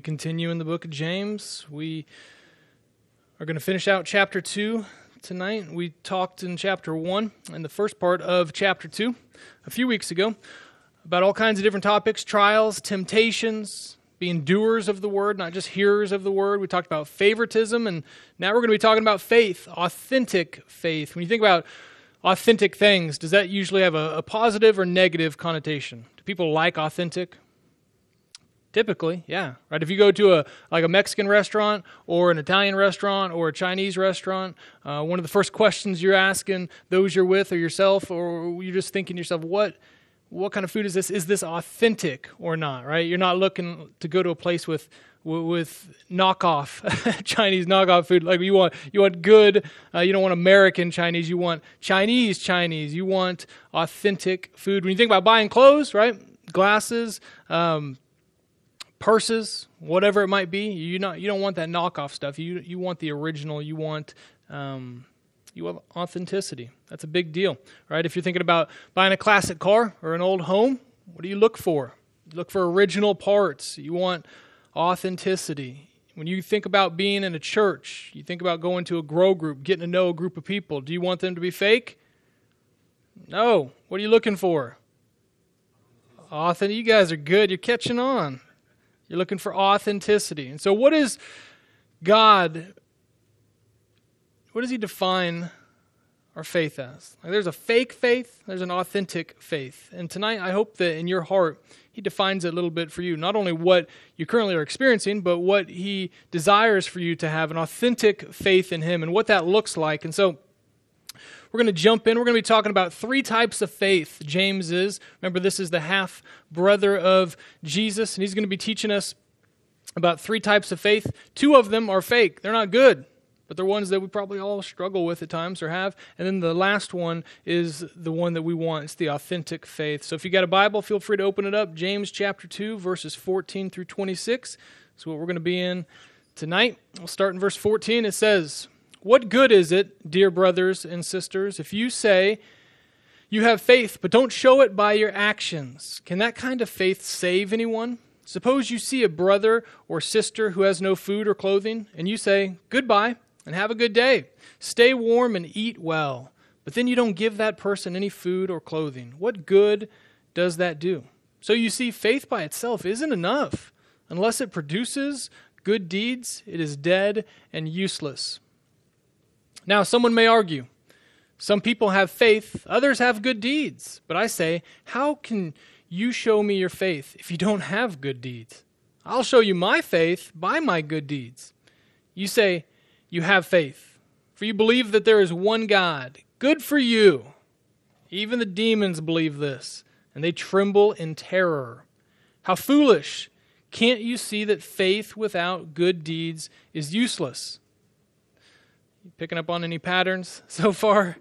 continue in the book of James. We are going to finish out chapter 2 tonight. We talked in chapter 1 and the first part of chapter 2 a few weeks ago about all kinds of different topics trials, temptations, being doers of the word, not just hearers of the word. We talked about favoritism, and now we're going to be talking about faith, authentic faith. When you think about authentic things, does that usually have a, a positive or negative connotation? Do people like authentic? Typically, yeah. Right. If you go to a like a Mexican restaurant or an Italian restaurant or a Chinese restaurant, uh, one of the first questions you're asking those you're with or yourself, or you're just thinking to yourself, what what kind of food is this? Is this authentic or not? Right. You're not looking to go to a place with with knockoff Chinese knockoff food. Like you want you want good. Uh, you don't want American Chinese. You want Chinese Chinese. You want authentic food. When you think about buying clothes, right? Glasses. Um, purses, whatever it might be. You not you don't want that knockoff stuff. You you want the original. You want um, you want authenticity. That's a big deal, right? If you're thinking about buying a classic car or an old home, what do you look for? You look for original parts. You want authenticity. When you think about being in a church, you think about going to a grow group, getting to know a group of people. Do you want them to be fake? No. What are you looking for? Authentic. You guys are good. You're catching on. You're looking for authenticity. And so, what is God? What does He define our faith as? Like there's a fake faith, there's an authentic faith. And tonight, I hope that in your heart, He defines it a little bit for you. Not only what you currently are experiencing, but what He desires for you to have an authentic faith in Him and what that looks like. And so, we're going to jump in. We're going to be talking about three types of faith. James is. Remember, this is the half brother of Jesus, and he's going to be teaching us about three types of faith. Two of them are fake, they're not good, but they're ones that we probably all struggle with at times or have. And then the last one is the one that we want it's the authentic faith. So if you got a Bible, feel free to open it up. James chapter 2, verses 14 through 26. That's what we're going to be in tonight. We'll start in verse 14. It says, what good is it, dear brothers and sisters, if you say you have faith but don't show it by your actions? Can that kind of faith save anyone? Suppose you see a brother or sister who has no food or clothing, and you say, Goodbye and have a good day. Stay warm and eat well. But then you don't give that person any food or clothing. What good does that do? So you see, faith by itself isn't enough. Unless it produces good deeds, it is dead and useless. Now, someone may argue some people have faith, others have good deeds. But I say, how can you show me your faith if you don't have good deeds? I'll show you my faith by my good deeds. You say, You have faith, for you believe that there is one God. Good for you. Even the demons believe this, and they tremble in terror. How foolish! Can't you see that faith without good deeds is useless? Picking up on any patterns so far?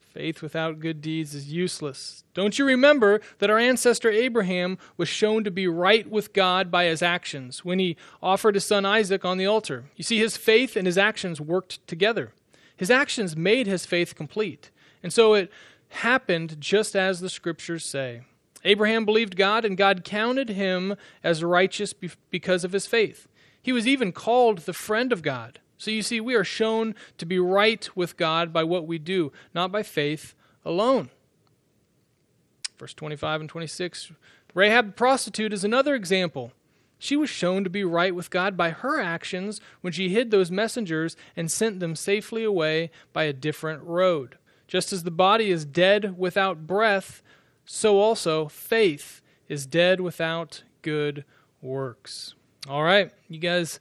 Faith without good deeds is useless. Don't you remember that our ancestor Abraham was shown to be right with God by his actions when he offered his son Isaac on the altar? You see, his faith and his actions worked together. His actions made his faith complete. And so it happened just as the scriptures say. Abraham believed God, and God counted him as righteous because of his faith. He was even called the friend of God. So you see, we are shown to be right with God by what we do, not by faith alone. Verse 25 and 26 Rahab the prostitute is another example. She was shown to be right with God by her actions when she hid those messengers and sent them safely away by a different road. Just as the body is dead without breath, so also faith is dead without good works. All right, you guys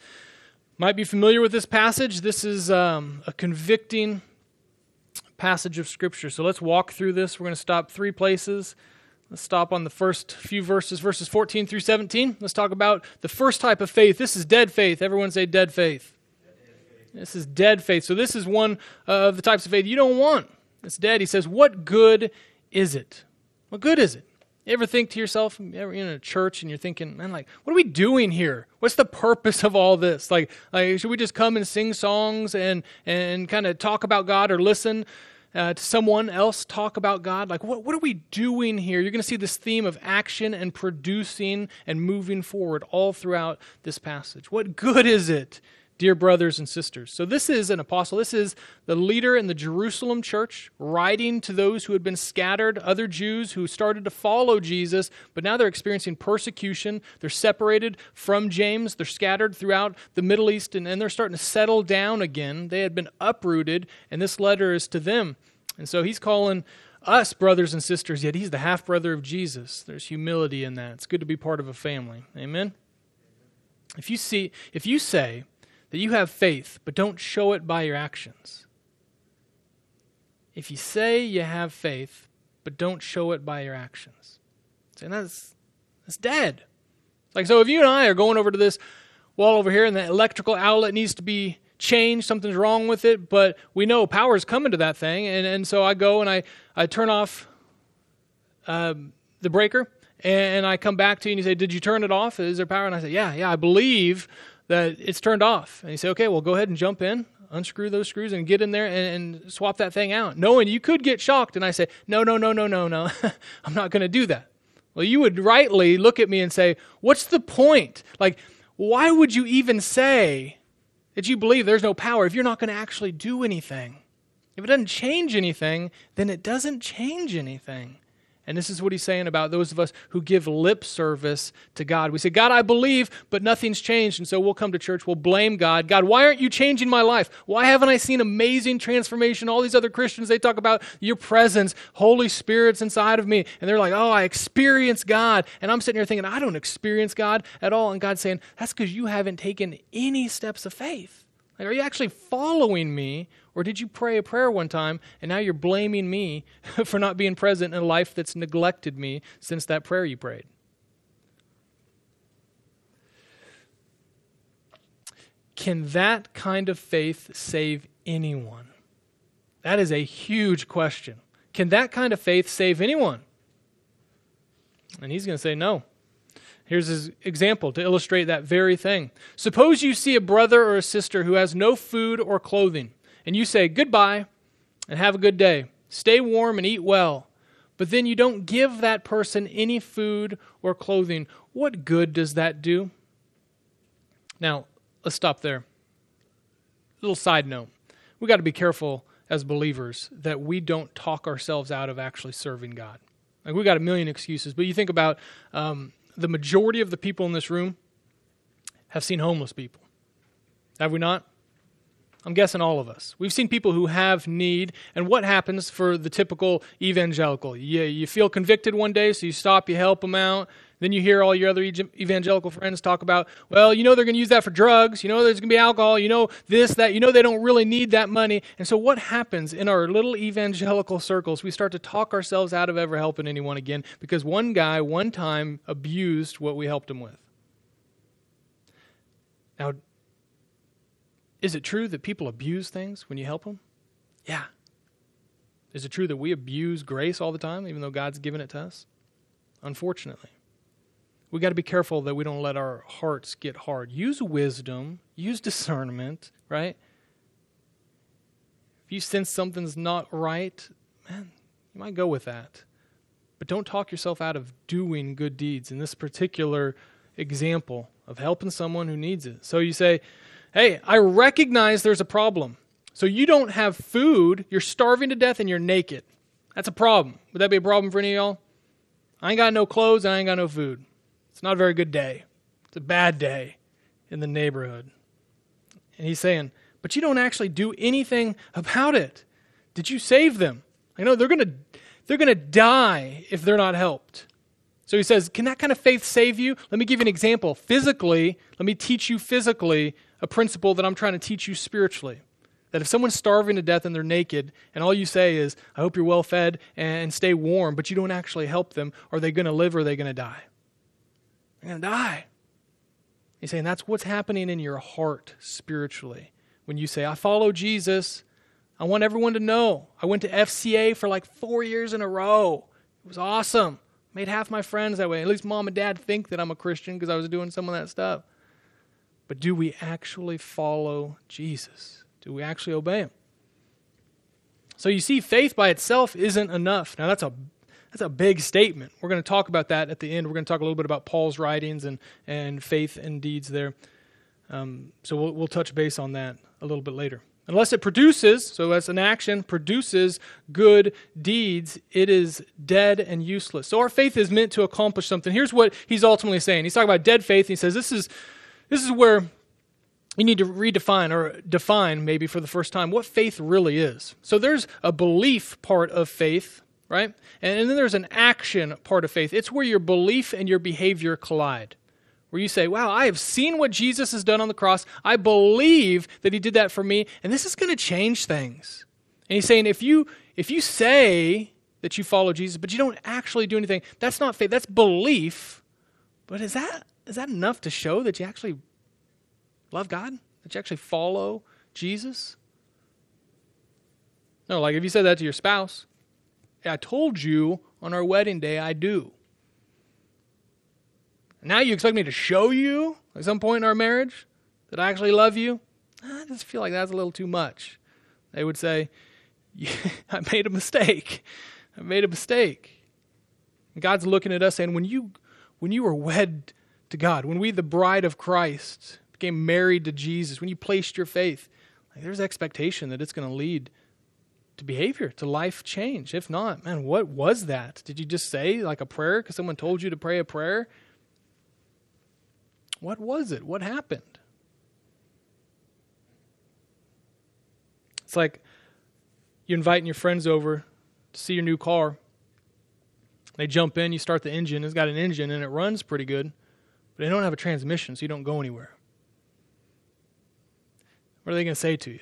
might be familiar with this passage. This is um, a convicting passage of Scripture. So let's walk through this. We're going to stop three places. Let's stop on the first few verses, verses 14 through 17. Let's talk about the first type of faith. This is dead faith. Everyone say dead faith. This is dead faith. So this is one of the types of faith you don't want. It's dead. He says, What good is it? What good is it? You ever think to yourself, you're in a church and you're thinking, man, like, what are we doing here? What's the purpose of all this? Like, like should we just come and sing songs and, and kind of talk about God or listen? uh, to someone else talk about God? Like, what, what are we doing here? You're going to see this theme of action and producing and moving forward all throughout this passage. What good is it dear brothers and sisters. So, this is an apostle. This is the leader in the Jerusalem church writing to those who had been scattered, other Jews who started to follow Jesus, but now they're experiencing persecution. They're separated from James, they're scattered throughout the Middle East, and, and they're starting to settle down again. They had been uprooted, and this letter is to them. And so, he's calling us brothers and sisters, yet he's the half brother of Jesus. There's humility in that. It's good to be part of a family. Amen. If you see if you say that you have faith, but don't show it by your actions. If you say you have faith, but don't show it by your actions, and that's that's dead. Like so, if you and I are going over to this wall over here, and the electrical outlet needs to be changed, something's wrong with it, but we know power's coming to that thing, and, and so I go and I, I turn off um, the breaker, and I come back to you and you say, Did you turn it off? Is there power? And I say, Yeah, yeah, I believe that it's turned off. And you say, okay, well, go ahead and jump in, unscrew those screws, and get in there and, and swap that thing out, knowing you could get shocked. And I say, no, no, no, no, no, no, I'm not going to do that. Well, you would rightly look at me and say, what's the point? Like, why would you even say that you believe there's no power if you're not going to actually do anything? If it doesn't change anything, then it doesn't change anything. And this is what he's saying about those of us who give lip service to God. We say, God, I believe, but nothing's changed. And so we'll come to church, we'll blame God. God, why aren't you changing my life? Why haven't I seen amazing transformation? All these other Christians, they talk about your presence, Holy Spirit's inside of me. And they're like, oh, I experience God. And I'm sitting here thinking, I don't experience God at all. And God's saying, that's because you haven't taken any steps of faith. Like, are you actually following me or did you pray a prayer one time and now you're blaming me for not being present in a life that's neglected me since that prayer you prayed? Can that kind of faith save anyone? That is a huge question. Can that kind of faith save anyone? And he's going to say no. Here's his example to illustrate that very thing. Suppose you see a brother or a sister who has no food or clothing and you say goodbye and have a good day. Stay warm and eat well. But then you don't give that person any food or clothing. What good does that do? Now, let's stop there. Little side note. We got to be careful as believers that we don't talk ourselves out of actually serving God. Like we got a million excuses, but you think about um, the majority of the people in this room have seen homeless people. Have we not? I'm guessing all of us. We've seen people who have need, and what happens for the typical evangelical? You, you feel convicted one day, so you stop, you help them out. Then you hear all your other evangelical friends talk about, well, you know they're going to use that for drugs. You know there's going to be alcohol. You know this, that. You know they don't really need that money. And so what happens in our little evangelical circles? We start to talk ourselves out of ever helping anyone again because one guy one time abused what we helped him with. Now, is it true that people abuse things when you help them? Yeah. Is it true that we abuse grace all the time, even though God's given it to us? Unfortunately. We got to be careful that we don't let our hearts get hard. Use wisdom, use discernment, right? If you sense something's not right, man, you might go with that. But don't talk yourself out of doing good deeds in this particular example of helping someone who needs it. So you say, Hey, I recognize there's a problem. So you don't have food, you're starving to death, and you're naked. That's a problem. Would that be a problem for any of y'all? I ain't got no clothes, I ain't got no food. It's not a very good day. It's a bad day in the neighborhood. And he's saying, but you don't actually do anything about it. Did you save them? I know they're going to they're going to die if they're not helped. So he says, Can that kind of faith save you? Let me give you an example. Physically, let me teach you physically a principle that I'm trying to teach you spiritually. That if someone's starving to death and they're naked, and all you say is, I hope you're well fed and stay warm, but you don't actually help them, are they going to live or are they going to die? They're going to die. He's saying that's what's happening in your heart spiritually. When you say, I follow Jesus, I want everyone to know. I went to FCA for like four years in a row. It was awesome. Made half my friends that way. At least mom and dad think that I'm a Christian because I was doing some of that stuff. But do we actually follow Jesus? Do we actually obey him? So you see, faith by itself isn't enough. Now that's a that's a big statement. We're going to talk about that at the end. We're going to talk a little bit about Paul's writings and and faith and deeds there. Um, so we'll, we'll touch base on that a little bit later. Unless it produces, so as an action produces good deeds, it is dead and useless. So our faith is meant to accomplish something. Here's what he's ultimately saying. He's talking about dead faith. he says this is this is where you need to redefine or define maybe for the first time what faith really is. So there's a belief part of faith, right? And, then there's an action part of faith. It's where your belief and your behavior collide. Where you say, Wow, I have seen what Jesus has done on the cross. I believe that he did that for me, and this is going to change things. And he's saying, if you if you say that you follow Jesus, but you don't actually do anything, that's not faith, that's belief. But is that is that enough to show that you actually love God? That you actually follow Jesus? No, like if you said that to your spouse, I told you on our wedding day I do. Now you expect me to show you at some point in our marriage that I actually love you? I just feel like that's a little too much. They would say, yeah, I made a mistake. I made a mistake. And God's looking at us saying, when you when you were wed to God, when we, the bride of Christ, became married to Jesus, when you placed your faith, like, there's expectation that it's going to lead to behavior, to life change. If not, man, what was that? Did you just say like a prayer because someone told you to pray a prayer? What was it? What happened? It's like you're inviting your friends over to see your new car. They jump in, you start the engine. It's got an engine and it runs pretty good, but they don't have a transmission, so you don't go anywhere. What are they going to say to you?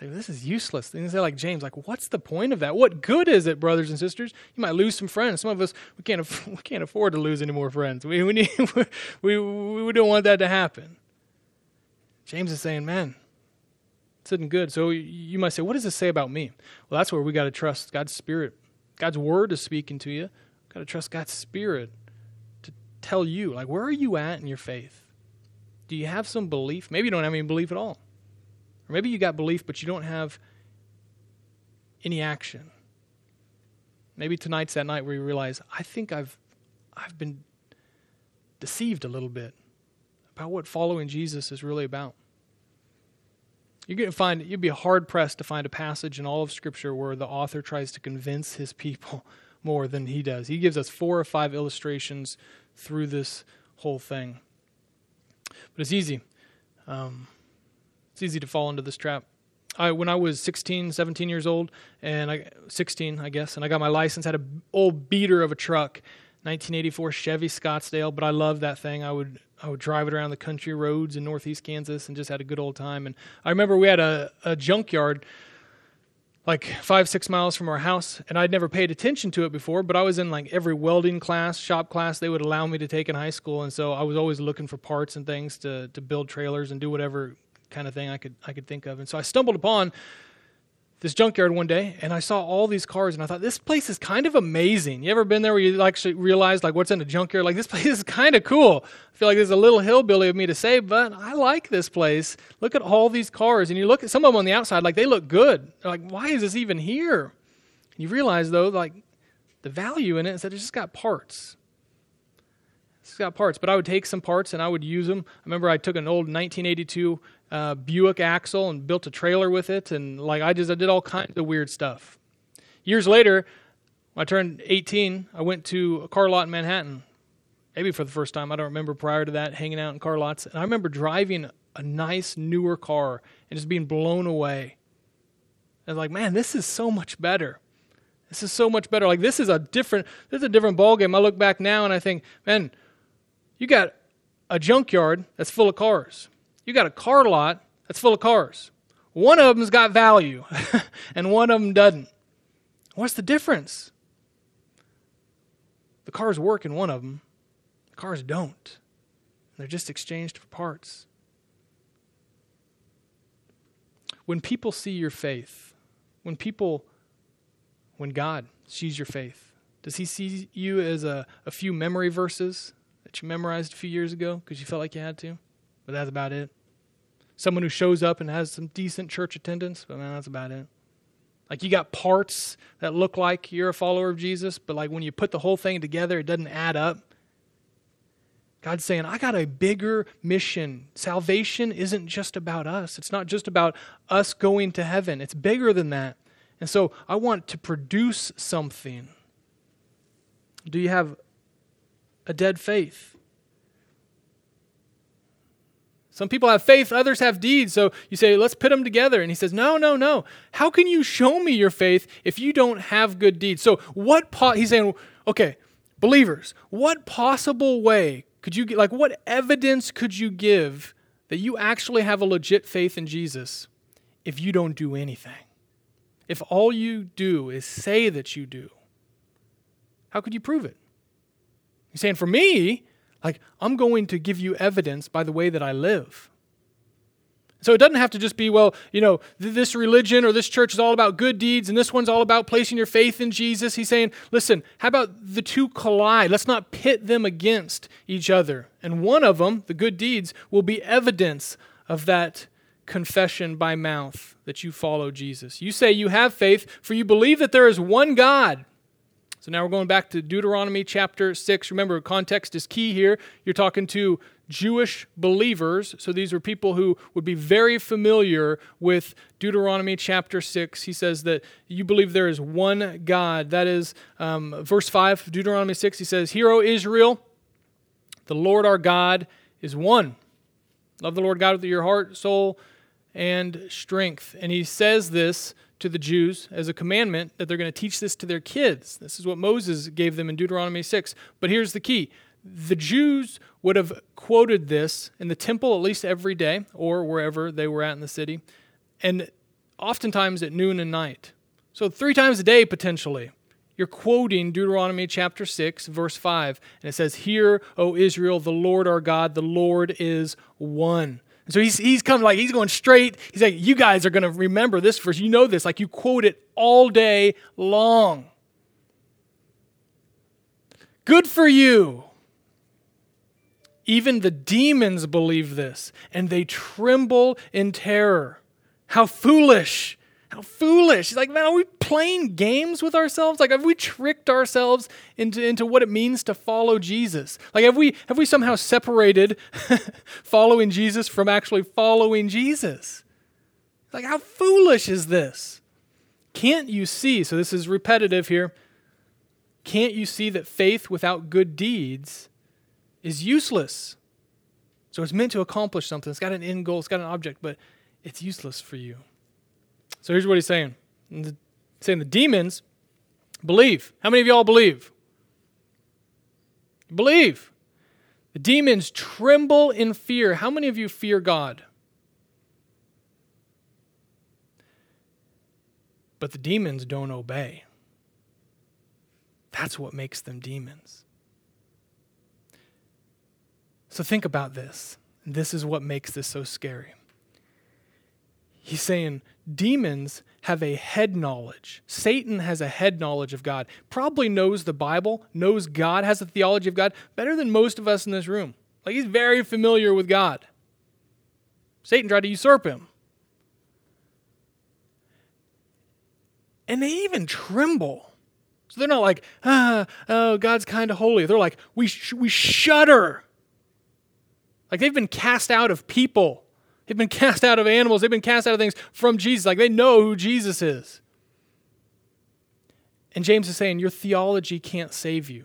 Say, this is useless. Say, like James, like, what's the point of that? What good is it, brothers and sisters? You might lose some friends. Some of us, we can't, aff- we can't afford to lose any more friends. We, we, need, we, we don't want that to happen. James is saying, man, it's isn't good. So you might say, what does this say about me? Well, that's where we got to trust God's Spirit. God's Word is speaking to you. Got to trust God's Spirit to tell you, like, where are you at in your faith? Do you have some belief? Maybe you don't have any belief at all. Or maybe you got belief, but you don't have any action. Maybe tonight's that night where you realize, I think I've, I've been deceived a little bit about what following Jesus is really about. You're going to find, you'd be hard pressed to find a passage in all of Scripture where the author tries to convince his people more than he does. He gives us four or five illustrations through this whole thing. But it's easy. Um, it's easy to fall into this trap. I, when I was 16, 17 years old, and I 16, I guess, and I got my license, had an old beater of a truck, 1984 Chevy Scottsdale, but I loved that thing. I would I would drive it around the country roads in northeast Kansas and just had a good old time. And I remember we had a, a junkyard like five, six miles from our house, and I'd never paid attention to it before, but I was in like every welding class, shop class they would allow me to take in high school, and so I was always looking for parts and things to, to build trailers and do whatever kind of thing I could I could think of. And so I stumbled upon this junkyard one day and I saw all these cars and I thought this place is kind of amazing. You ever been there where you actually realize like what's in a junkyard? Like this place is kind of cool. I feel like there's a little hillbilly of me to say, but I like this place. Look at all these cars and you look at some of them on the outside like they look good. They're like why is this even here? And you realize though like the value in it is that it's just got parts. It's got parts, but I would take some parts and I would use them. I remember I took an old 1982 uh, Buick axle and built a trailer with it, and like I just I did all kinds of weird stuff. Years later, when I turned 18, I went to a car lot in Manhattan, maybe for the first time. I don't remember prior to that hanging out in car lots, and I remember driving a nice newer car and just being blown away. I was like, man, this is so much better. This is so much better. Like this is a different this is a different ballgame. I look back now and I think, man, you got a junkyard that's full of cars you got a car lot that's full of cars. One of them's got value, and one of them doesn't. What's the difference? The cars work in one of them, the cars don't. They're just exchanged for parts. When people see your faith, when people, when God sees your faith, does he see you as a, a few memory verses that you memorized a few years ago because you felt like you had to? But that's about it. Someone who shows up and has some decent church attendance, but man, that's about it. Like you got parts that look like you're a follower of Jesus, but like when you put the whole thing together, it doesn't add up. God's saying, I got a bigger mission. Salvation isn't just about us, it's not just about us going to heaven, it's bigger than that. And so I want to produce something. Do you have a dead faith? Some people have faith, others have deeds. So you say, let's put them together. And he says, no, no, no. How can you show me your faith if you don't have good deeds? So what, po- he's saying, okay, believers, what possible way could you, get, like, what evidence could you give that you actually have a legit faith in Jesus if you don't do anything? If all you do is say that you do, how could you prove it? He's saying, for me, like, I'm going to give you evidence by the way that I live. So it doesn't have to just be, well, you know, this religion or this church is all about good deeds and this one's all about placing your faith in Jesus. He's saying, listen, how about the two collide? Let's not pit them against each other. And one of them, the good deeds, will be evidence of that confession by mouth that you follow Jesus. You say you have faith, for you believe that there is one God so now we're going back to Deuteronomy chapter 6. Remember, context is key here. You're talking to Jewish believers. So these are people who would be very familiar with Deuteronomy chapter 6. He says that you believe there is one God. That is um, verse 5, Deuteronomy 6. He says, Hear, O Israel, the Lord our God is one. Love the Lord God with your heart, soul, and strength. And he says this to the Jews as a commandment that they're going to teach this to their kids. This is what Moses gave them in Deuteronomy 6. But here's the key the Jews would have quoted this in the temple at least every day or wherever they were at in the city, and oftentimes at noon and night. So, three times a day potentially. You're quoting Deuteronomy chapter 6, verse 5, and it says, Hear, O Israel, the Lord our God, the Lord is one. And so he's, he's coming like he's going straight. He's like, you guys are going to remember this verse. You know this. Like you quote it all day long. Good for you. Even the demons believe this, and they tremble in terror. How foolish! How foolish. He's like, man, are we playing games with ourselves? Like, have we tricked ourselves into, into what it means to follow Jesus? Like, have we, have we somehow separated following Jesus from actually following Jesus? Like, how foolish is this? Can't you see? So, this is repetitive here. Can't you see that faith without good deeds is useless? So, it's meant to accomplish something. It's got an end goal, it's got an object, but it's useless for you. So here's what he's saying. Saying the demons believe. How many of y'all believe? Believe. The demons tremble in fear. How many of you fear God? But the demons don't obey. That's what makes them demons. So think about this. This is what makes this so scary. He's saying demons have a head knowledge. Satan has a head knowledge of God. Probably knows the Bible, knows God, has a theology of God better than most of us in this room. Like he's very familiar with God. Satan tried to usurp him. And they even tremble. So they're not like, ah, oh, God's kind of holy. They're like, we, sh- we shudder. Like they've been cast out of people. They've been cast out of animals. They've been cast out of things from Jesus. Like they know who Jesus is. And James is saying, Your theology can't save you,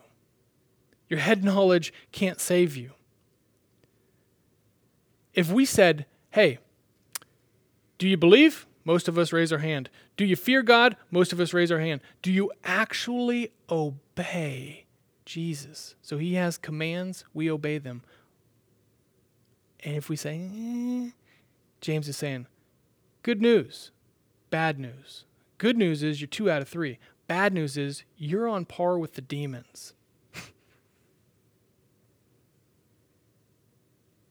your head knowledge can't save you. If we said, Hey, do you believe? Most of us raise our hand. Do you fear God? Most of us raise our hand. Do you actually obey Jesus? So he has commands, we obey them. And if we say, eh, James is saying, good news, bad news. Good news is you're two out of three. Bad news is you're on par with the demons.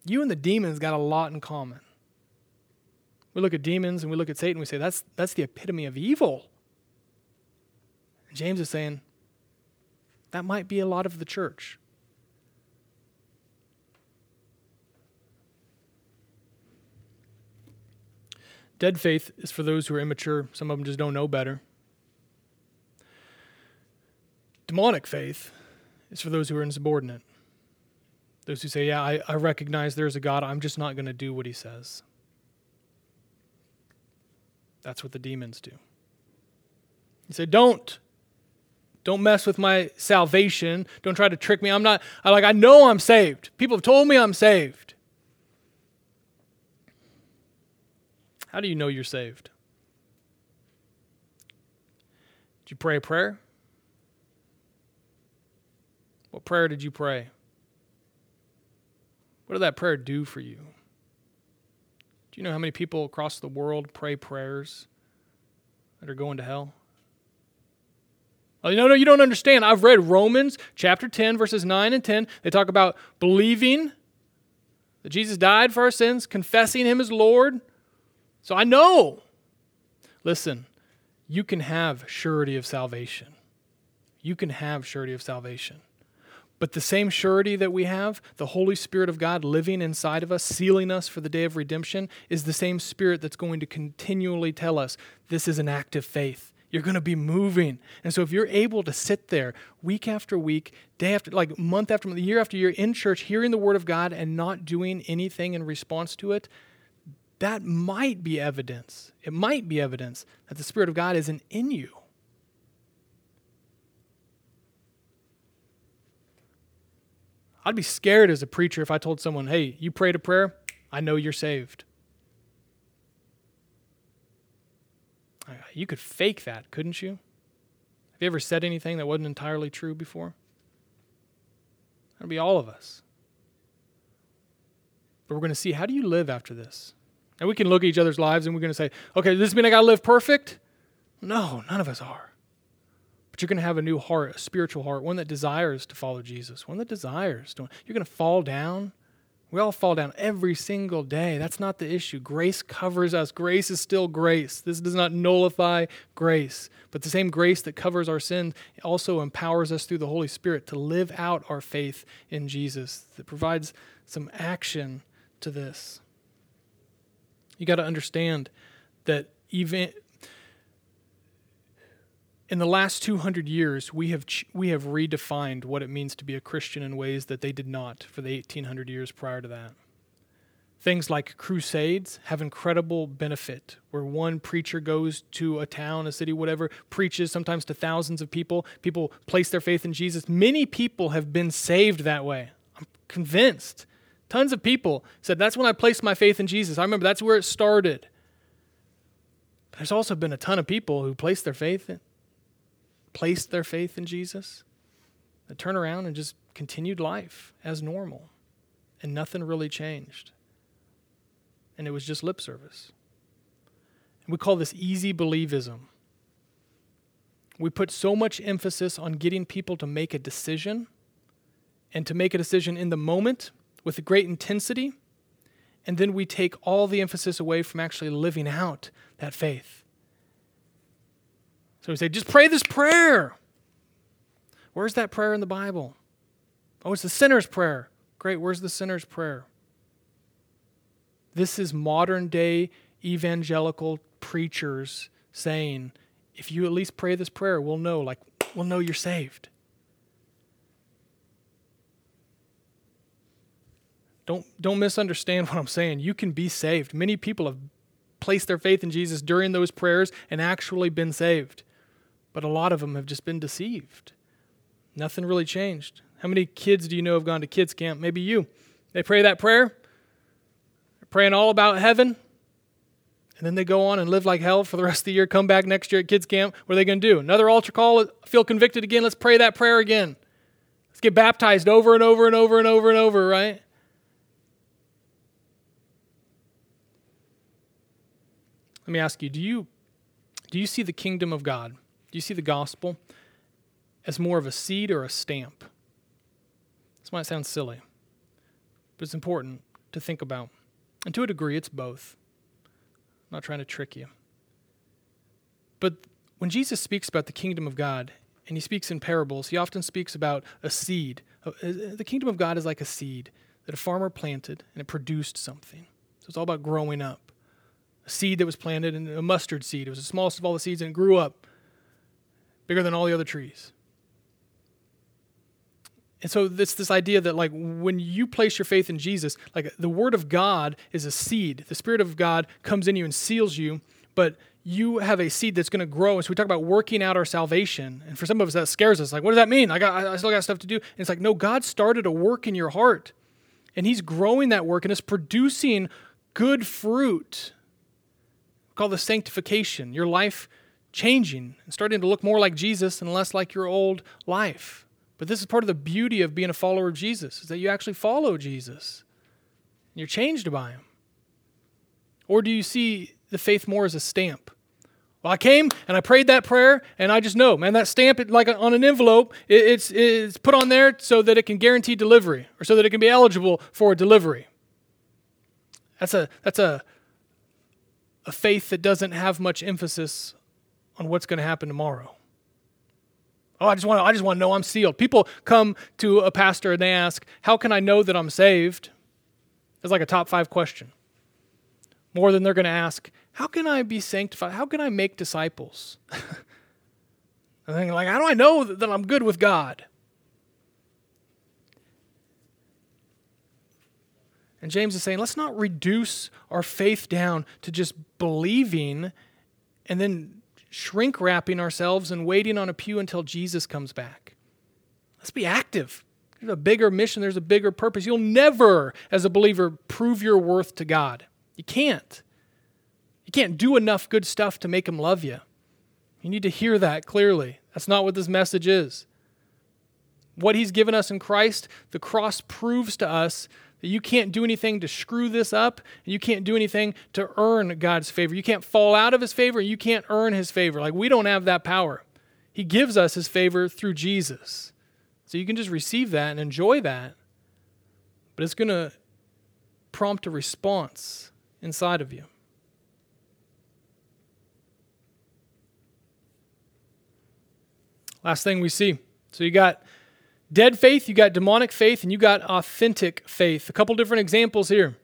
you and the demons got a lot in common. We look at demons and we look at Satan, we say that's, that's the epitome of evil. And James is saying that might be a lot of the church. Dead faith is for those who are immature. Some of them just don't know better. Demonic faith is for those who are insubordinate. Those who say, Yeah, I, I recognize there's a God. I'm just not going to do what he says. That's what the demons do. He said, Don't. Don't mess with my salvation. Don't try to trick me. I'm not, I like, I know I'm saved. People have told me I'm saved. How do you know you're saved? Did you pray a prayer? What prayer did you pray? What did that prayer do for you? Do you know how many people across the world pray prayers that are going to hell? Oh, no, no, you don't understand. I've read Romans chapter 10, verses 9 and 10. They talk about believing that Jesus died for our sins, confessing him as Lord. So I know. Listen, you can have surety of salvation. You can have surety of salvation. But the same surety that we have, the Holy Spirit of God living inside of us, sealing us for the day of redemption, is the same Spirit that's going to continually tell us this is an active faith. You're going to be moving. And so if you're able to sit there week after week, day after, like month after month, year after year in church, hearing the Word of God and not doing anything in response to it, that might be evidence. It might be evidence that the Spirit of God isn't in you. I'd be scared as a preacher if I told someone, hey, you prayed a prayer, I know you're saved. You could fake that, couldn't you? Have you ever said anything that wasn't entirely true before? That'd be all of us. But we're going to see how do you live after this? And we can look at each other's lives and we're going to say, okay, does this mean I got to live perfect? No, none of us are. But you're going to have a new heart, a spiritual heart, one that desires to follow Jesus, one that desires to. You're going to fall down. We all fall down every single day. That's not the issue. Grace covers us. Grace is still grace. This does not nullify grace. But the same grace that covers our sin also empowers us through the Holy Spirit to live out our faith in Jesus, that provides some action to this. You got to understand that even in the last 200 years, we have, we have redefined what it means to be a Christian in ways that they did not for the 1800 years prior to that. Things like crusades have incredible benefit, where one preacher goes to a town, a city, whatever, preaches sometimes to thousands of people. People place their faith in Jesus. Many people have been saved that way. I'm convinced. Tons of people said, That's when I placed my faith in Jesus. I remember that's where it started. There's also been a ton of people who placed their faith in, placed their faith in Jesus, that turned around and just continued life as normal. And nothing really changed. And it was just lip service. And we call this easy believism. We put so much emphasis on getting people to make a decision and to make a decision in the moment with great intensity, and then we take all the emphasis away from actually living out that faith. So we say, just pray this prayer. Where's that prayer in the Bible? Oh, it's the sinner's prayer. Great, where's the sinner's prayer? This is modern day evangelical preachers saying, if you at least pray this prayer, we'll know, like, we'll know you're saved. Don't, don't misunderstand what I'm saying. You can be saved. Many people have placed their faith in Jesus during those prayers and actually been saved. But a lot of them have just been deceived. Nothing really changed. How many kids do you know have gone to kids camp? Maybe you. They pray that prayer, They're praying all about heaven, and then they go on and live like hell for the rest of the year, come back next year at kids camp. What are they going to do? Another altar call, feel convicted again, let's pray that prayer again. Let's get baptized over and over and over and over and over, right? Let me ask you, do you do you see the kingdom of God? Do you see the gospel as more of a seed or a stamp? This might sound silly, but it's important to think about. And to a degree, it's both. I'm not trying to trick you. But when Jesus speaks about the kingdom of God, and he speaks in parables, he often speaks about a seed. Uh, uh, the kingdom of God is like a seed that a farmer planted and it produced something. So it's all about growing up. A seed that was planted and a mustard seed. It was the smallest of all the seeds and it grew up bigger than all the other trees. and so it's this idea that like when you place your faith in Jesus, like the word of God is a seed. The spirit of God comes in you and seals you, but you have a seed that's going to grow. And so we talk about working out our salvation. And for some of us, that scares us. Like, what does that mean? I got, I still got stuff to do. And it's like, no, God started a work in your heart, and He's growing that work, and it's producing good fruit. Call this sanctification. Your life changing and starting to look more like Jesus and less like your old life. But this is part of the beauty of being a follower of Jesus, is that you actually follow Jesus. And you're changed by Him. Or do you see the faith more as a stamp? Well, I came and I prayed that prayer, and I just know, man, that stamp, it, like on an envelope, it, it's, it's put on there so that it can guarantee delivery or so that it can be eligible for delivery. That's a, that's a, a faith that doesn't have much emphasis on what's going to happen tomorrow. Oh, I just want to, I just want to know I'm sealed. People come to a pastor and they ask, "How can I know that I'm saved?" It's like a top 5 question. More than they're going to ask, how can I be sanctified? How can I make disciples? I'm thinking, like, how do I know that I'm good with God? And James is saying, let's not reduce our faith down to just believing and then shrink wrapping ourselves and waiting on a pew until Jesus comes back. Let's be active. There's a bigger mission, there's a bigger purpose. You'll never, as a believer, prove your worth to God. You can't. You can't do enough good stuff to make him love you. You need to hear that clearly. That's not what this message is. What he's given us in Christ, the cross proves to us you can't do anything to screw this up, you can't do anything to earn God's favor. You can't fall out of his favor, you can't earn his favor. Like we don't have that power. He gives us his favor through Jesus. So you can just receive that and enjoy that. But it's going to prompt a response inside of you. Last thing we see. So you got dead faith, you got demonic faith, and you got authentic faith. A couple different examples here.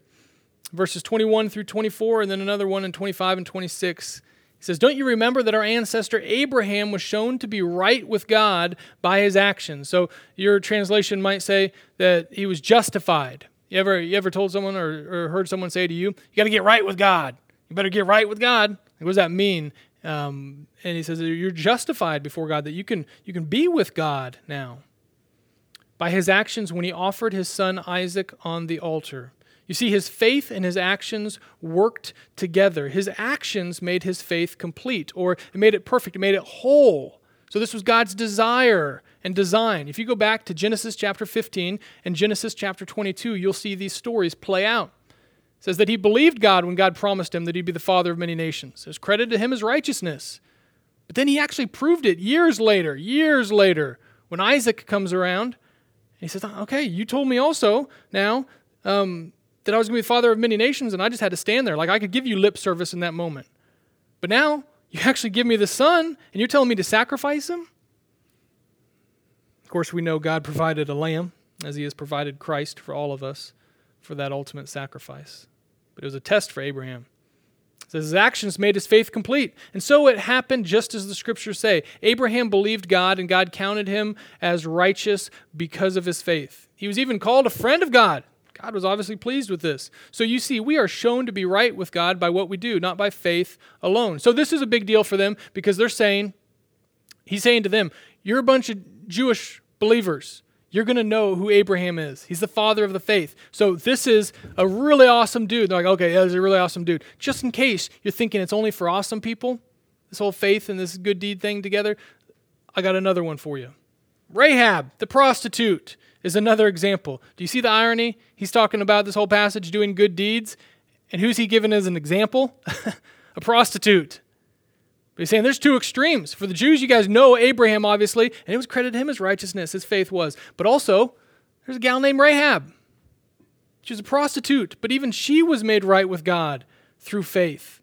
Verses 21 through 24, and then another one in 25 and 26. He says, Don't you remember that our ancestor Abraham was shown to be right with God by his actions? So your translation might say that he was justified. You ever, you ever told someone or, or heard someone say to you, You got to get right with God? You better get right with God. What does that mean? Um, and he says you're justified before God, that you can, you can be with God now. By his actions, when he offered his son Isaac on the altar. You see, his faith and his actions worked together. His actions made his faith complete, or it made it perfect, it made it whole. So, this was God's desire and design. If you go back to Genesis chapter 15 and Genesis chapter 22, you'll see these stories play out. It says that he believed God when God promised him that he'd be the father of many nations. It's credited to him as righteousness. But then he actually proved it years later, years later, when Isaac comes around. He says, Okay, you told me also now um, that I was going to be the father of many nations, and I just had to stand there. Like I could give you lip service in that moment. But now you actually give me the son, and you're telling me to sacrifice him? Of course, we know God provided a lamb, as he has provided Christ for all of us for that ultimate sacrifice but it was a test for Abraham. Says his actions made his faith complete. And so it happened just as the scriptures say. Abraham believed God, and God counted him as righteous because of his faith. He was even called a friend of God. God was obviously pleased with this. So you see, we are shown to be right with God by what we do, not by faith alone. So this is a big deal for them because they're saying, He's saying to them, You're a bunch of Jewish believers you're going to know who Abraham is. He's the father of the faith. So this is a really awesome dude. They're like, okay, yeah, he's a really awesome dude. Just in case you're thinking it's only for awesome people, this whole faith and this good deed thing together, I got another one for you. Rahab, the prostitute, is another example. Do you see the irony? He's talking about this whole passage doing good deeds, and who's he given as an example? a prostitute. But he's saying there's two extremes. For the Jews, you guys know Abraham, obviously, and it was credited him as righteousness, his faith was. But also, there's a gal named Rahab. She was a prostitute, but even she was made right with God through faith.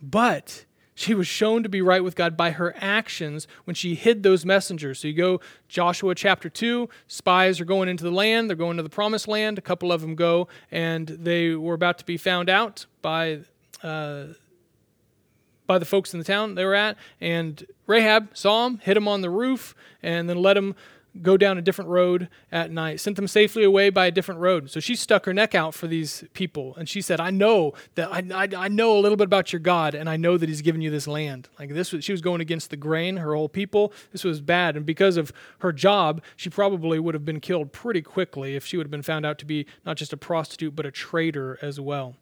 But she was shown to be right with God by her actions when she hid those messengers. So you go Joshua chapter 2, spies are going into the land, they're going to the promised land. A couple of them go, and they were about to be found out by uh, by the folks in the town they were at. And Rahab saw him, hit him on the roof, and then let him go down a different road at night, sent them safely away by a different road. So she stuck her neck out for these people. And she said, I know that I, I, I know a little bit about your God, and I know that he's given you this land. Like this was, she was going against the grain, her whole people. This was bad. And because of her job, she probably would have been killed pretty quickly if she would have been found out to be not just a prostitute, but a traitor as well.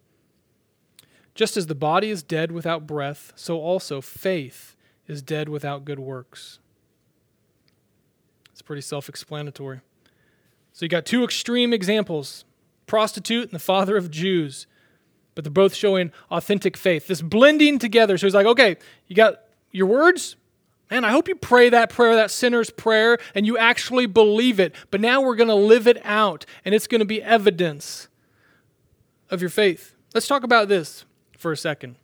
Just as the body is dead without breath, so also faith is dead without good works. It's pretty self explanatory. So you got two extreme examples prostitute and the father of Jews, but they're both showing authentic faith. This blending together. So he's like, okay, you got your words? Man, I hope you pray that prayer, that sinner's prayer, and you actually believe it. But now we're going to live it out, and it's going to be evidence of your faith. Let's talk about this for a second.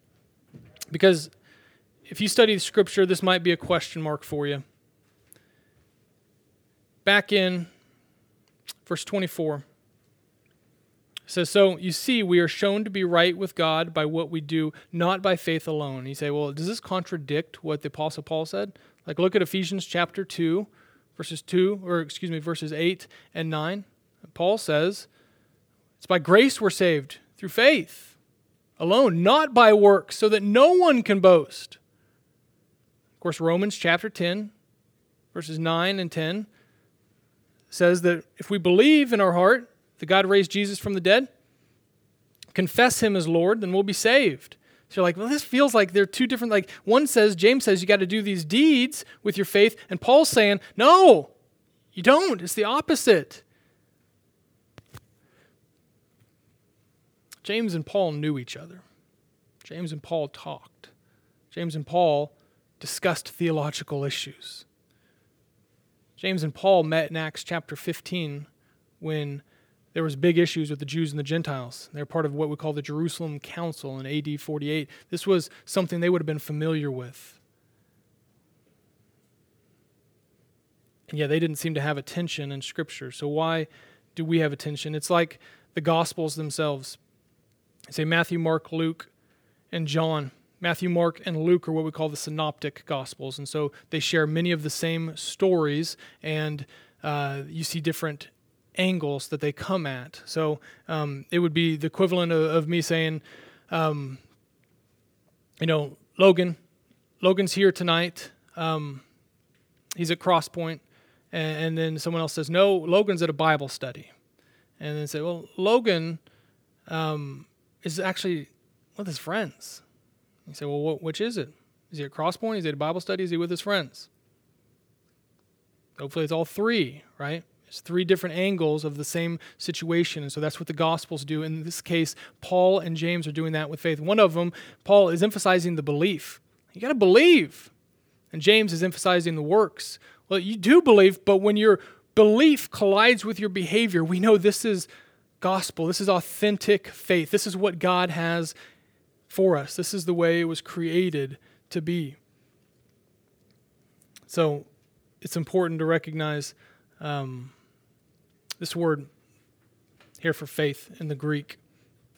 Because if you study the Scripture, this might be a question mark for you back in verse 24. It says, So you see, we are shown to be right with God by what we do, not by faith alone. you say, Well, does this contradict what the Apostle Paul said? Like, look at Ephesians chapter 2, verses 2, or excuse me, verses 8 and 9. Paul says, It's by grace we're saved, through faith alone, not by works, so that no one can boast. Of course, Romans chapter 10, verses 9 and 10 says that if we believe in our heart that God raised Jesus from the dead, confess him as Lord, then we'll be saved. So you're like, well, this feels like they're two different. Like one says, James says, you got to do these deeds with your faith, and Paul's saying, no, you don't. It's the opposite. James and Paul knew each other. James and Paul talked. James and Paul discussed theological issues. James and Paul met in Acts chapter 15 when there was big issues with the Jews and the Gentiles. They're part of what we call the Jerusalem Council in AD 48. This was something they would have been familiar with. And yet they didn't seem to have attention in Scripture. So why do we have attention? It's like the Gospels themselves. Say Matthew, Mark, Luke, and John Matthew, Mark, and Luke are what we call the synoptic gospels. And so they share many of the same stories, and uh, you see different angles that they come at. So um, it would be the equivalent of, of me saying, um, you know, Logan, Logan's here tonight. Um, he's at Crosspoint. And, and then someone else says, no, Logan's at a Bible study. And then say, well, Logan um, is actually with his friends. You say, well, which is it? Is he at Crosspoint? Is he at Bible study? Is he with his friends? Hopefully, it's all three, right? It's three different angles of the same situation. And so that's what the Gospels do. In this case, Paul and James are doing that with faith. One of them, Paul, is emphasizing the belief. You got to believe. And James is emphasizing the works. Well, you do believe, but when your belief collides with your behavior, we know this is gospel. This is authentic faith. This is what God has for us. This is the way it was created to be. So it's important to recognize um, this word here for faith in the Greek.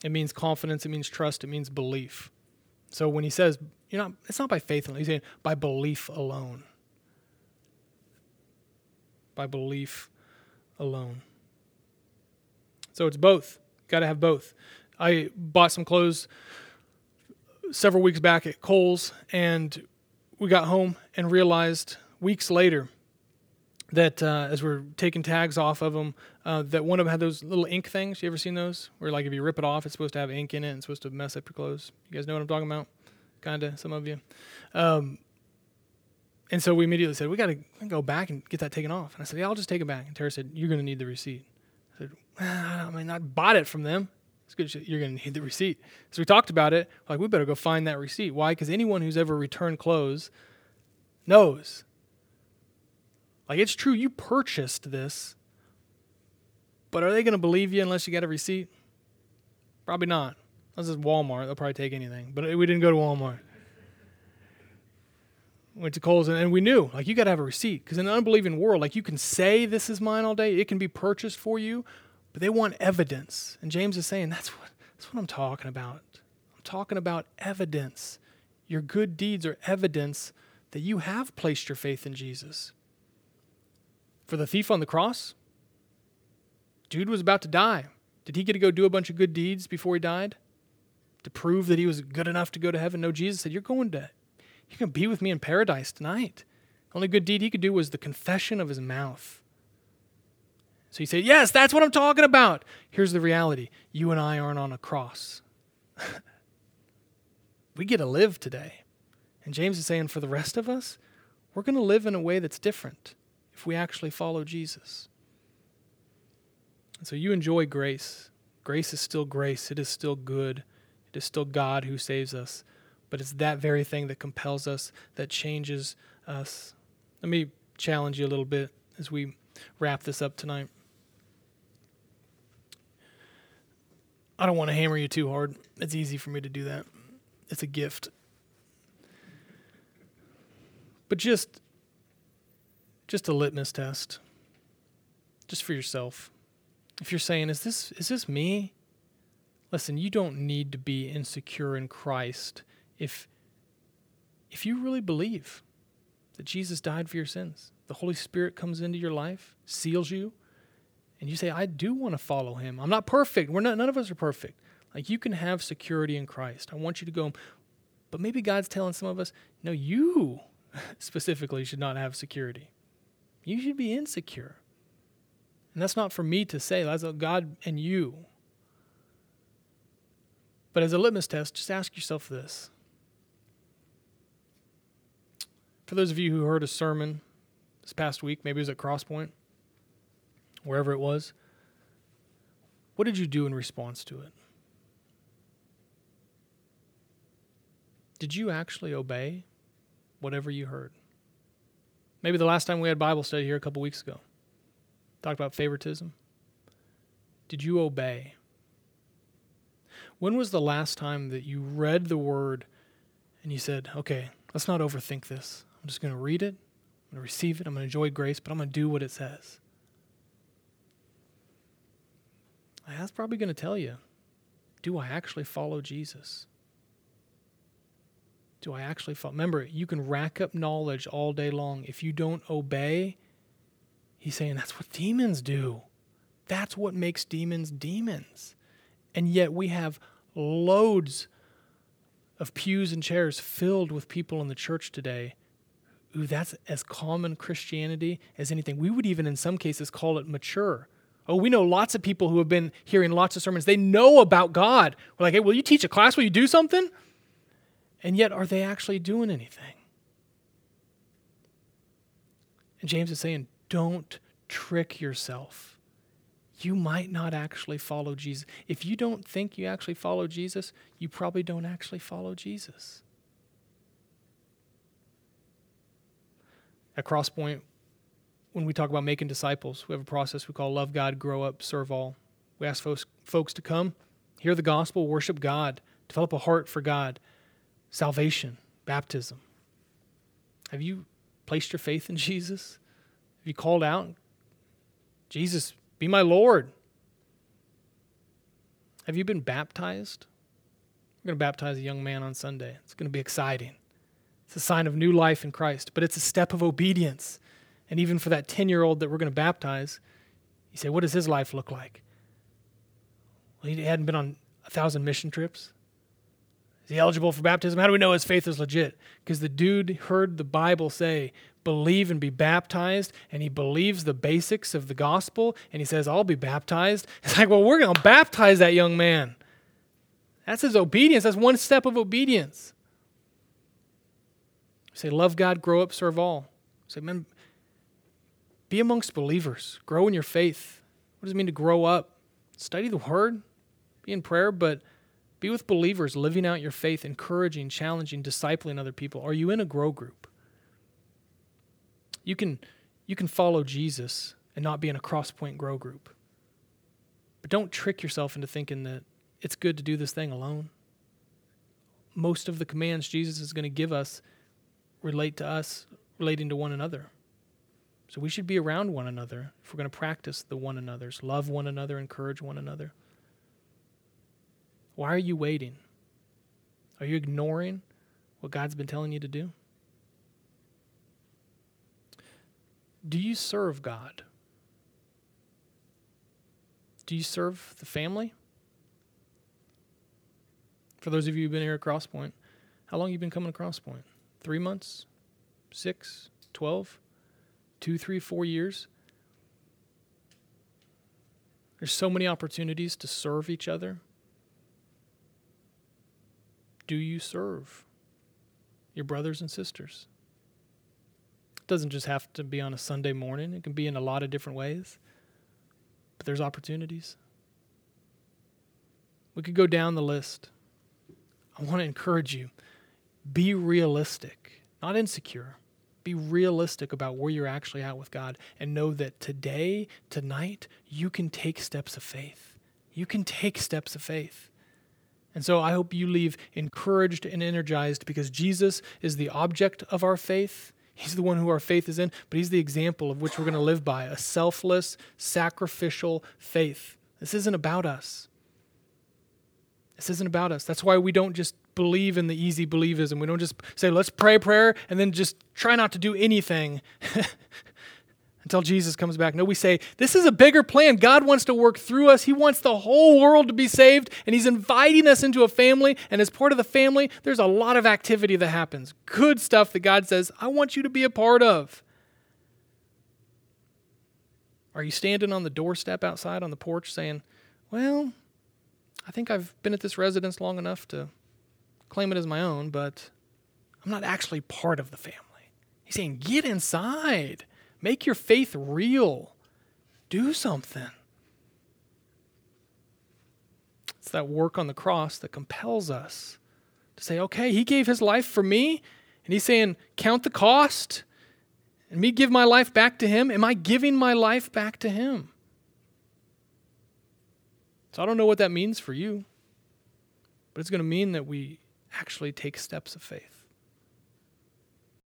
It means confidence, it means trust, it means belief. So when he says, you're not, it's not by faith alone, he's saying by belief alone. By belief alone. So it's both. Got to have both. I bought some clothes several weeks back at Kohl's, and we got home and realized weeks later that uh, as we're taking tags off of them, uh, that one of them had those little ink things. You ever seen those? Where like if you rip it off, it's supposed to have ink in it and it's supposed to mess up your clothes. You guys know what I'm talking about? Kinda, some of you. Um, and so we immediately said, we got to go back and get that taken off. And I said, yeah, I'll just take it back. And Tara said, you're going to need the receipt. I said, well, I mean, I bought it from them. It's good. You're going to need the receipt. So we talked about it. Like, we better go find that receipt. Why? Because anyone who's ever returned clothes knows. Like, it's true, you purchased this, but are they going to believe you unless you get a receipt? Probably not. Unless it's Walmart, they'll probably take anything. But we didn't go to Walmart. Went to Kohl's and, and we knew, like, you got to have a receipt. Because in an unbelieving world, like, you can say this is mine all day, it can be purchased for you, but they want evidence. And James is saying, that's what, that's what I'm talking about. I'm talking about evidence. Your good deeds are evidence that you have placed your faith in Jesus. For the thief on the cross, dude was about to die. Did he get to go do a bunch of good deeds before he died? To prove that he was good enough to go to heaven? No, Jesus said, You're going to, going to be with me in paradise tonight. The only good deed he could do was the confession of his mouth. So you say, Yes, that's what I'm talking about. Here's the reality you and I aren't on a cross. we get to live today. And James is saying, for the rest of us, we're going to live in a way that's different if we actually follow Jesus. And so you enjoy grace. Grace is still grace, it is still good, it is still God who saves us. But it's that very thing that compels us, that changes us. Let me challenge you a little bit as we wrap this up tonight. I don't want to hammer you too hard. It's easy for me to do that. It's a gift. But just just a litmus test. Just for yourself. If you're saying, is this is this me? Listen, you don't need to be insecure in Christ if if you really believe that Jesus died for your sins. The Holy Spirit comes into your life, seals you, and you say, I do want to follow him. I'm not perfect. We're not, none of us are perfect. Like you can have security in Christ. I want you to go, but maybe God's telling some of us, no, you specifically should not have security. You should be insecure. And that's not for me to say, that's God and you. But as a litmus test, just ask yourself this. For those of you who heard a sermon this past week, maybe it was at Crosspoint, wherever it was, what did you do in response to it? Did you actually obey whatever you heard? Maybe the last time we had Bible study here a couple weeks ago, talked about favoritism. Did you obey? When was the last time that you read the word and you said, okay, let's not overthink this? I'm just going to read it, I'm going to receive it, I'm going to enjoy grace, but I'm going to do what it says. That's probably going to tell you do I actually follow Jesus? Do I actually follow? Remember, you can rack up knowledge all day long. If you don't obey, he's saying that's what demons do. That's what makes demons demons. And yet we have loads of pews and chairs filled with people in the church today who that's as common Christianity as anything. We would even in some cases call it mature Oh, we know lots of people who have been hearing lots of sermons. They know about God. We're like, hey, will you teach a class? Will you do something? And yet, are they actually doing anything? And James is saying, don't trick yourself. You might not actually follow Jesus. If you don't think you actually follow Jesus, you probably don't actually follow Jesus. At Crosspoint, when we talk about making disciples, we have a process we call Love God, Grow Up, Serve All. We ask folks, folks to come, hear the gospel, worship God, develop a heart for God, salvation, baptism. Have you placed your faith in Jesus? Have you called out, Jesus, be my Lord? Have you been baptized? We're going to baptize a young man on Sunday. It's going to be exciting. It's a sign of new life in Christ, but it's a step of obedience. And even for that 10 year old that we're going to baptize, you say, what does his life look like? Well, he hadn't been on a thousand mission trips. Is he eligible for baptism? How do we know his faith is legit? Because the dude heard the Bible say, believe and be baptized, and he believes the basics of the gospel, and he says, I'll be baptized. It's like, well, we're going to baptize that young man. That's his obedience. That's one step of obedience. Say, love God, grow up, serve all. Say, man, be amongst believers. Grow in your faith. What does it mean to grow up? Study the word, be in prayer, but be with believers, living out your faith, encouraging, challenging, discipling other people. Are you in a grow group? You can, you can follow Jesus and not be in a crosspoint grow group. But don't trick yourself into thinking that it's good to do this thing alone. Most of the commands Jesus is going to give us relate to us relating to one another. So we should be around one another if we're going to practice the one another's, love one another, encourage one another. Why are you waiting? Are you ignoring what God's been telling you to do? Do you serve God? Do you serve the family? For those of you who've been here at Crosspoint, how long have you been coming to Crosspoint? Three months? Six? Twelve? Two, three, four years? There's so many opportunities to serve each other. Do you serve your brothers and sisters? It doesn't just have to be on a Sunday morning, it can be in a lot of different ways. But there's opportunities. We could go down the list. I want to encourage you be realistic, not insecure. Be realistic about where you're actually at with God and know that today, tonight, you can take steps of faith. You can take steps of faith. And so I hope you leave encouraged and energized because Jesus is the object of our faith. He's the one who our faith is in, but He's the example of which we're going to live by a selfless, sacrificial faith. This isn't about us. This isn't about us. That's why we don't just believe in the easy believism. We don't just say, let's pray prayer and then just try not to do anything until Jesus comes back. No, we say, this is a bigger plan. God wants to work through us. He wants the whole world to be saved, and He's inviting us into a family. And as part of the family, there's a lot of activity that happens. Good stuff that God says, I want you to be a part of. Are you standing on the doorstep outside on the porch saying, Well, I think I've been at this residence long enough to claim it as my own, but I'm not actually part of the family. He's saying, get inside, make your faith real, do something. It's that work on the cross that compels us to say, okay, he gave his life for me, and he's saying, count the cost, and me give my life back to him. Am I giving my life back to him? So I don't know what that means for you, but it's going to mean that we actually take steps of faith.